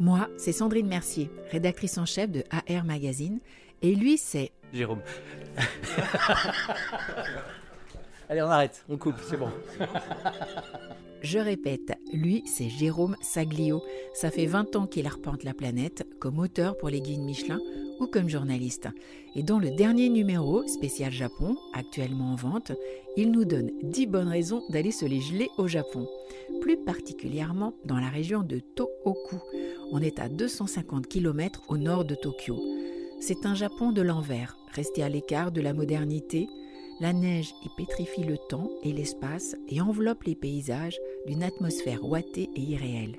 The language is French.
Moi, c'est Sandrine Mercier, rédactrice en chef de AR Magazine, et lui, c'est... Jérôme. Allez, on arrête, on coupe, c'est bon. Je répète, lui, c'est Jérôme Saglio. Ça fait 20 ans qu'il arpente la planète, comme auteur pour les guides Michelin ou comme journaliste. Et dans le dernier numéro, spécial Japon, actuellement en vente, il nous donne 10 bonnes raisons d'aller se les geler au Japon. Plus particulièrement dans la région de Tohoku. On est à 250 km au nord de Tokyo. C'est un Japon de l'envers, resté à l'écart de la modernité, la neige y pétrifie le temps et l'espace et enveloppe les paysages d'une atmosphère ouatée et irréelle.